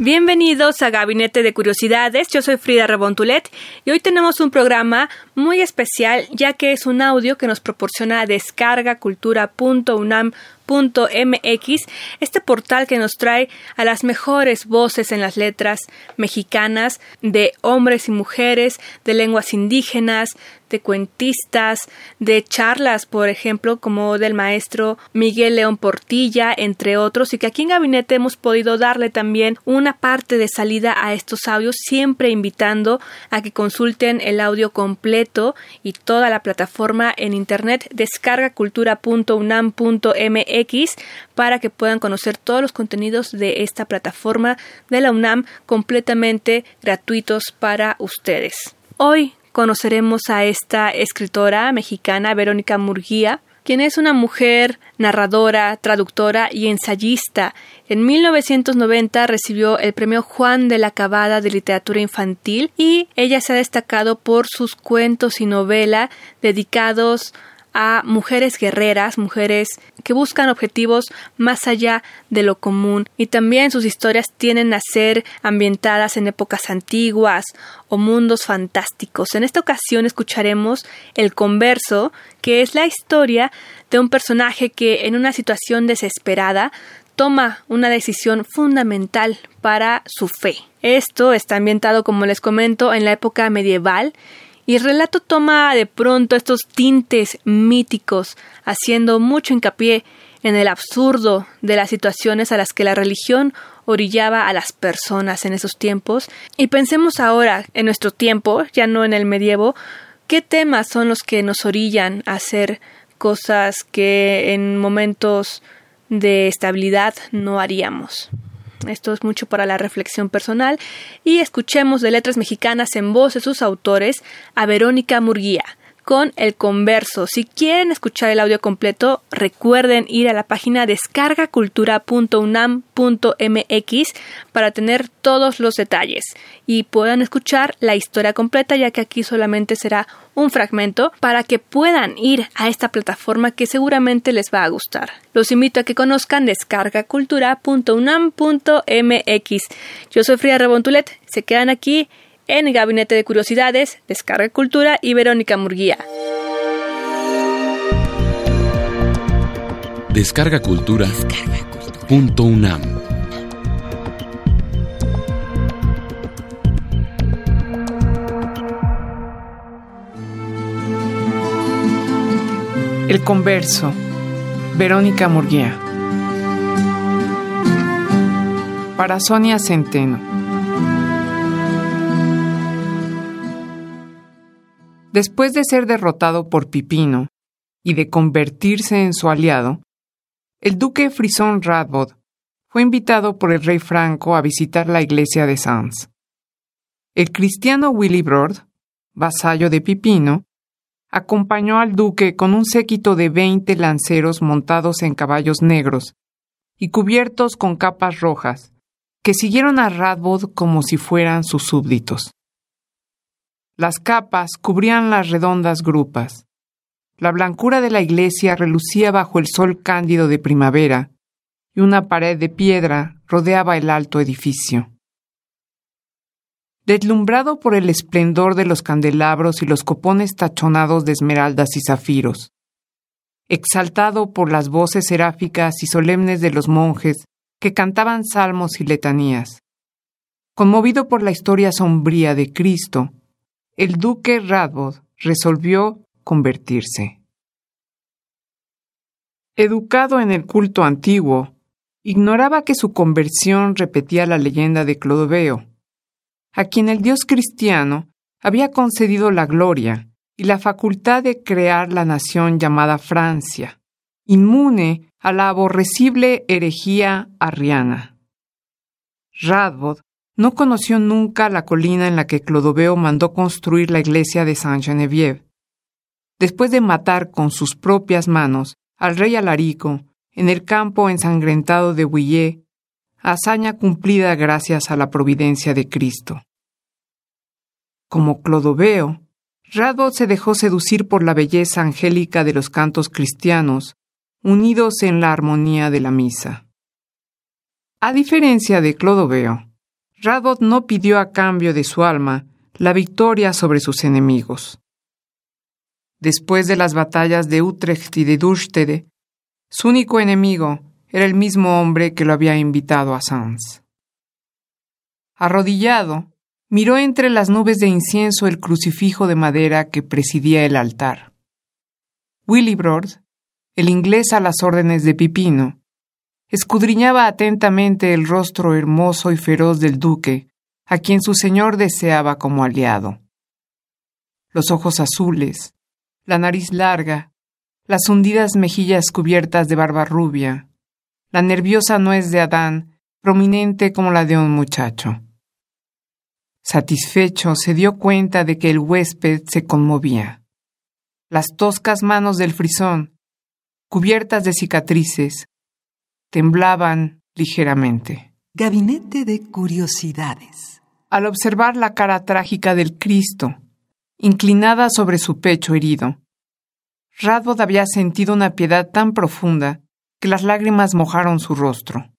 Bienvenidos a Gabinete de Curiosidades, yo soy Frida Rebontulet y hoy tenemos un programa muy especial ya que es un audio que nos proporciona descargacultura.unam.mx, este portal que nos trae a las mejores voces en las letras mexicanas de hombres y mujeres, de lenguas indígenas, de cuentistas, de charlas, por ejemplo, como del maestro Miguel León Portilla, entre otros, y que aquí en Gabinete hemos podido darle también una parte de salida a estos audios, siempre invitando a que consulten el audio completo y toda la plataforma en internet descargacultura.unam.mx para que puedan conocer todos los contenidos de esta plataforma de la UNAM completamente gratuitos para ustedes. Hoy conoceremos a esta escritora mexicana Verónica Murguía, quien es una mujer narradora, traductora y ensayista. En 1990 recibió el premio Juan de la Cabada de Literatura Infantil y ella se ha destacado por sus cuentos y novela dedicados mujeres guerreras, mujeres que buscan objetivos más allá de lo común y también sus historias tienen a ser ambientadas en épocas antiguas o mundos fantásticos. En esta ocasión escucharemos El Converso, que es la historia de un personaje que en una situación desesperada toma una decisión fundamental para su fe. Esto está ambientado, como les comento, en la época medieval y el relato toma de pronto estos tintes míticos, haciendo mucho hincapié en el absurdo de las situaciones a las que la religión orillaba a las personas en esos tiempos. Y pensemos ahora, en nuestro tiempo, ya no en el medievo, qué temas son los que nos orillan a hacer cosas que en momentos de estabilidad no haríamos. Esto es mucho para la reflexión personal. Y escuchemos de letras mexicanas en voz de sus autores a Verónica Murguía con El Converso. Si quieren escuchar el audio completo, recuerden ir a la página descargacultura.unam.mx para tener todos los detalles y puedan escuchar la historia completa, ya que aquí solamente será un fragmento para que puedan ir a esta plataforma que seguramente les va a gustar. Los invito a que conozcan descargacultura.unam.mx. Yo soy Frida Rebontulet, se quedan aquí en Gabinete de Curiosidades, Descarga Cultura y Verónica Murguía. Descarga Cultura. Punto UNAM. El Converso. Verónica Murguía. Para Sonia Centeno. Después de ser derrotado por Pipino y de convertirse en su aliado, el duque Frisón Radbod fue invitado por el rey Franco a visitar la iglesia de Sens. El cristiano Willibrord, vasallo de Pipino, acompañó al duque con un séquito de veinte lanceros montados en caballos negros y cubiertos con capas rojas, que siguieron a Radbod como si fueran sus súbditos. Las capas cubrían las redondas grupas. La blancura de la iglesia relucía bajo el sol cándido de primavera, y una pared de piedra rodeaba el alto edificio. Deslumbrado por el esplendor de los candelabros y los copones tachonados de esmeraldas y zafiros, exaltado por las voces seráficas y solemnes de los monjes que cantaban salmos y letanías, conmovido por la historia sombría de Cristo, el duque Radbod resolvió convertirse. Educado en el culto antiguo, ignoraba que su conversión repetía la leyenda de Clodoveo, a quien el dios cristiano había concedido la gloria y la facultad de crear la nación llamada Francia, inmune a la aborrecible herejía arriana. Radbod no conoció nunca la colina en la que Clodoveo mandó construir la iglesia de Saint-Geneviève. Después de matar con sus propias manos al rey Alarico en el campo ensangrentado de Huillé, hazaña cumplida gracias a la providencia de Cristo. Como Clodoveo, Radbod se dejó seducir por la belleza angélica de los cantos cristianos, unidos en la armonía de la misa. A diferencia de Clodoveo, Radbod no pidió a cambio de su alma la victoria sobre sus enemigos. Después de las batallas de Utrecht y de Dürstede, su único enemigo era el mismo hombre que lo había invitado a Sans. Arrodillado, miró entre las nubes de incienso el crucifijo de madera que presidía el altar. Willibrord, el inglés a las órdenes de Pipino, escudriñaba atentamente el rostro hermoso y feroz del duque, a quien su señor deseaba como aliado. Los ojos azules, la nariz larga, las hundidas mejillas cubiertas de barba rubia, la nerviosa nuez de Adán, prominente como la de un muchacho. Satisfecho, se dio cuenta de que el huésped se conmovía. Las toscas manos del frisón, cubiertas de cicatrices, temblaban ligeramente. Gabinete de Curiosidades. Al observar la cara trágica del Cristo, inclinada sobre su pecho herido, Radbod había sentido una piedad tan profunda que las lágrimas mojaron su rostro.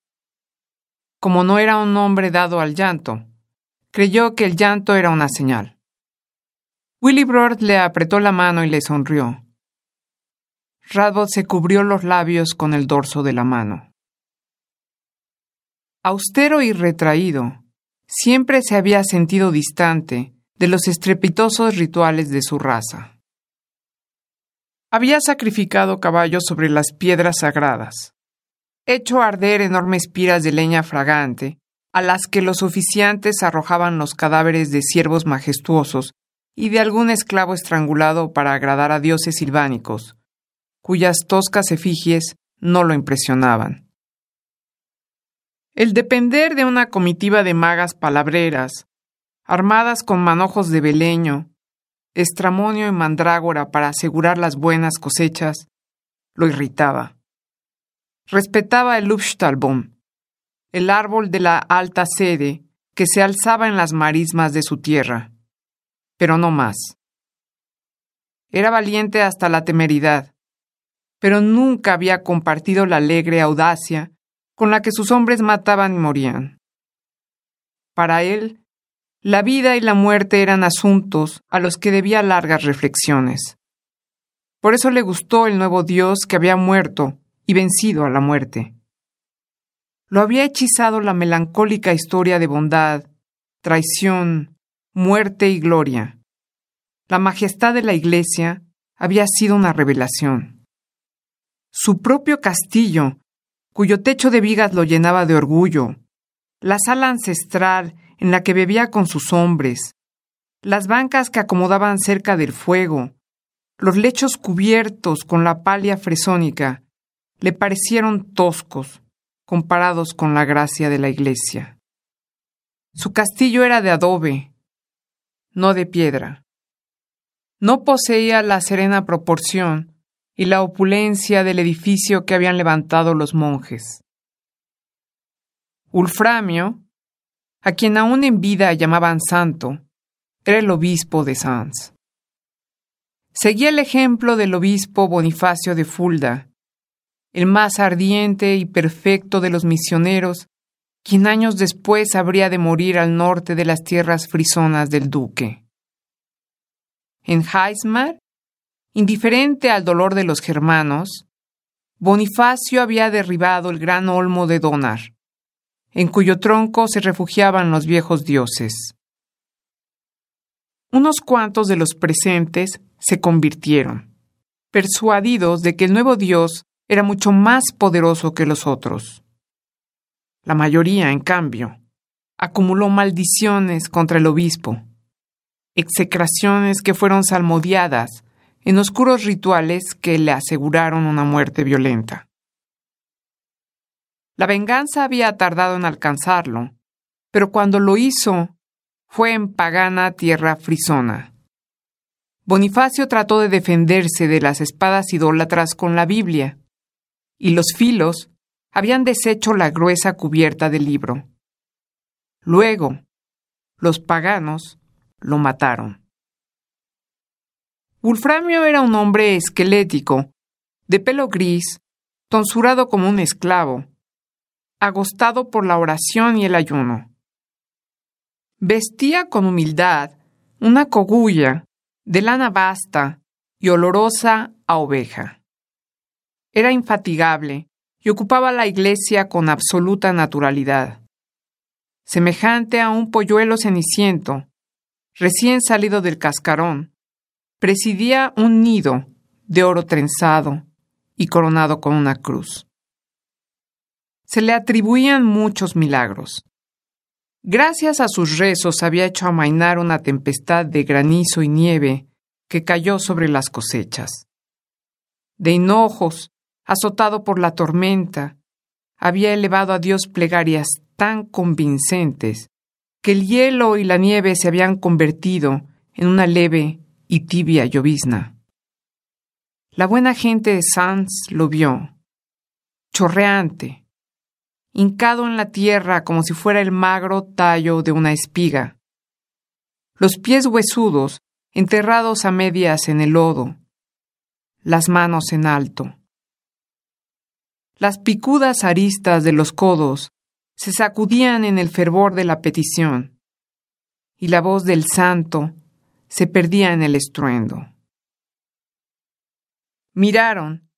Como no era un hombre dado al llanto, creyó que el llanto era una señal. Willibrord le apretó la mano y le sonrió. Radbod se cubrió los labios con el dorso de la mano. Austero y retraído, siempre se había sentido distante de los estrepitosos rituales de su raza. Había sacrificado caballos sobre las piedras sagradas, hecho arder enormes piras de leña fragante a las que los oficiantes arrojaban los cadáveres de siervos majestuosos y de algún esclavo estrangulado para agradar a dioses silvánicos, cuyas toscas efigies no lo impresionaban. El depender de una comitiva de magas palabreras, armadas con manojos de beleño, estramonio y mandrágora para asegurar las buenas cosechas, lo irritaba. Respetaba el Lufstalbum, el árbol de la alta sede que se alzaba en las marismas de su tierra, pero no más. Era valiente hasta la temeridad, pero nunca había compartido la alegre audacia con la que sus hombres mataban y morían. Para él, la vida y la muerte eran asuntos a los que debía largas reflexiones. Por eso le gustó el nuevo Dios que había muerto y vencido a la muerte. Lo había hechizado la melancólica historia de bondad, traición, muerte y gloria. La majestad de la Iglesia había sido una revelación. Su propio castillo, cuyo techo de vigas lo llenaba de orgullo, la sala ancestral en la que bebía con sus hombres, las bancas que acomodaban cerca del fuego, los lechos cubiertos con la palia fresónica, le parecieron toscos, comparados con la gracia de la iglesia. Su castillo era de adobe, no de piedra. No poseía la serena proporción y la opulencia del edificio que habían levantado los monjes. Ulframio, a quien aún en vida llamaban santo, era el obispo de Sans. Seguía el ejemplo del obispo Bonifacio de Fulda, el más ardiente y perfecto de los misioneros, quien años después habría de morir al norte de las tierras frisonas del duque. En Heismar, indiferente al dolor de los germanos, Bonifacio había derribado el gran olmo de Donar, en cuyo tronco se refugiaban los viejos dioses. Unos cuantos de los presentes se convirtieron, persuadidos de que el nuevo dios era mucho más poderoso que los otros. La mayoría, en cambio, acumuló maldiciones contra el obispo, execraciones que fueron salmodiadas en oscuros rituales que le aseguraron una muerte violenta. La venganza había tardado en alcanzarlo, pero cuando lo hizo fue en pagana tierra frisona. Bonifacio trató de defenderse de las espadas idólatras con la Biblia, y los filos habían deshecho la gruesa cubierta del libro. Luego, los paganos lo mataron. Wolframio era un hombre esquelético, de pelo gris, tonsurado como un esclavo, agostado por la oración y el ayuno. Vestía con humildad una cogulla de lana vasta y olorosa a oveja. Era infatigable y ocupaba la iglesia con absoluta naturalidad. Semejante a un polluelo ceniciento, recién salido del cascarón, presidía un nido de oro trenzado y coronado con una cruz. Se le atribuían muchos milagros. Gracias a sus rezos había hecho amainar una tempestad de granizo y nieve que cayó sobre las cosechas. De hinojos, azotado por la tormenta, había elevado a Dios plegarias tan convincentes que el hielo y la nieve se habían convertido en una leve y tibia llovizna. La buena gente de Sanz lo vio, chorreante, hincado en la tierra como si fuera el magro tallo de una espiga, los pies huesudos enterrados a medias en el lodo, las manos en alto. Las picudas aristas de los codos se sacudían en el fervor de la petición, y la voz del santo se perdía en el estruendo. Miraron,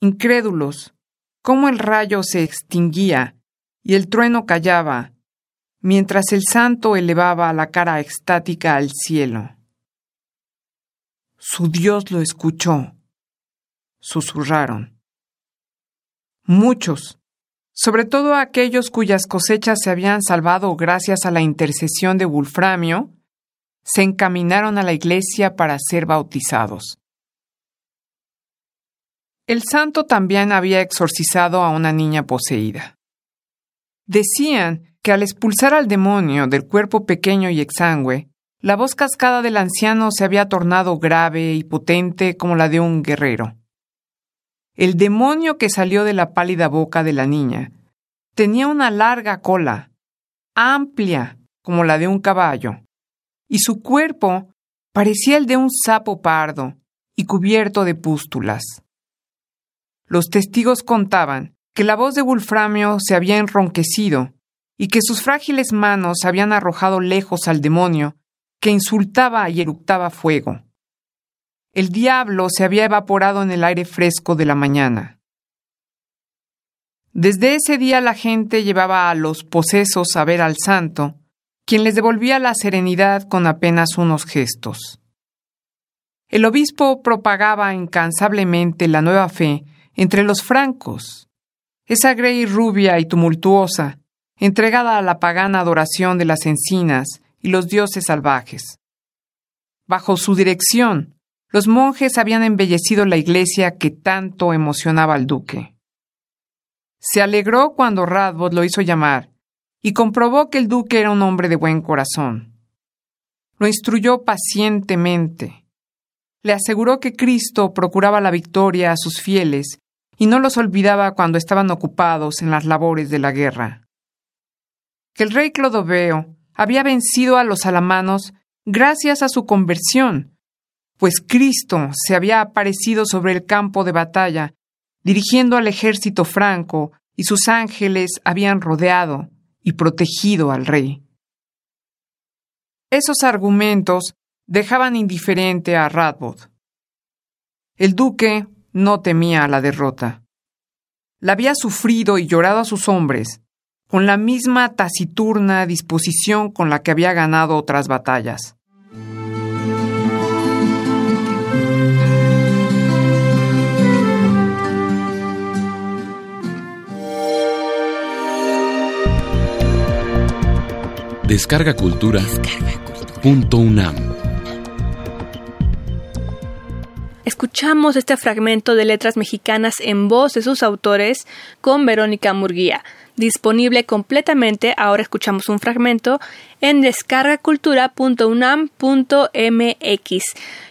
incrédulos, cómo el rayo se extinguía y el trueno callaba, mientras el santo elevaba la cara extática al cielo. Su Dios lo escuchó, susurraron. Muchos, sobre todo aquellos cuyas cosechas se habían salvado gracias a la intercesión de Wolframio, se encaminaron a la iglesia para ser bautizados. El santo también había exorcizado a una niña poseída. Decían que al expulsar al demonio del cuerpo pequeño y exangüe, la voz cascada del anciano se había tornado grave y potente como la de un guerrero. El demonio que salió de la pálida boca de la niña tenía una larga cola, amplia como la de un caballo, y su cuerpo parecía el de un sapo pardo y cubierto de pústulas. Los testigos contaban que la voz de Wolframio se había enronquecido y que sus frágiles manos habían arrojado lejos al demonio que insultaba y eructaba fuego. El diablo se había evaporado en el aire fresco de la mañana. Desde ese día la gente llevaba a los posesos a ver al santo quien les devolvía la serenidad con apenas unos gestos. El obispo propagaba incansablemente la nueva fe entre los francos, esa grey rubia y tumultuosa, entregada a la pagana adoración de las encinas y los dioses salvajes. Bajo su dirección, los monjes habían embellecido la iglesia que tanto emocionaba al duque. Se alegró cuando Radbot lo hizo llamar y comprobó que el duque era un hombre de buen corazón. Lo instruyó pacientemente. Le aseguró que Cristo procuraba la victoria a sus fieles y no los olvidaba cuando estaban ocupados en las labores de la guerra. Que el rey Clodoveo había vencido a los alamanos gracias a su conversión, pues Cristo se había aparecido sobre el campo de batalla, dirigiendo al ejército franco, y sus ángeles habían rodeado, y protegido al rey. Esos argumentos dejaban indiferente a Radbot. El duque no temía la derrota. La había sufrido y llorado a sus hombres, con la misma taciturna disposición con la que había ganado otras batallas. Descarga Cultura. Escuchamos este fragmento de letras mexicanas en voz de sus autores con Verónica Murguía. disponible completamente, ahora escuchamos un fragmento, en descargacultura.unam.mx.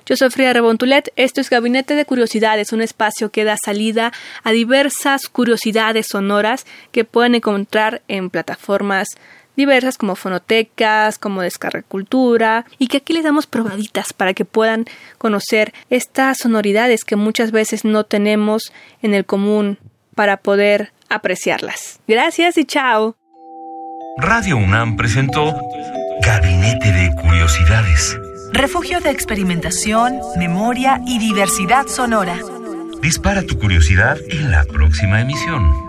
Yo soy Frida Rebontulet, esto es Gabinete de Curiosidades, un espacio que da salida a diversas curiosidades sonoras que pueden encontrar en plataformas diversas como fonotecas, como Descarga Cultura, y que aquí les damos probaditas para que puedan conocer estas sonoridades que muchas veces no tenemos en el común para poder apreciarlas. Gracias y chao. Radio UNAM presentó Gabinete de Curiosidades. Refugio de experimentación, memoria y diversidad sonora. Dispara tu curiosidad en la próxima emisión.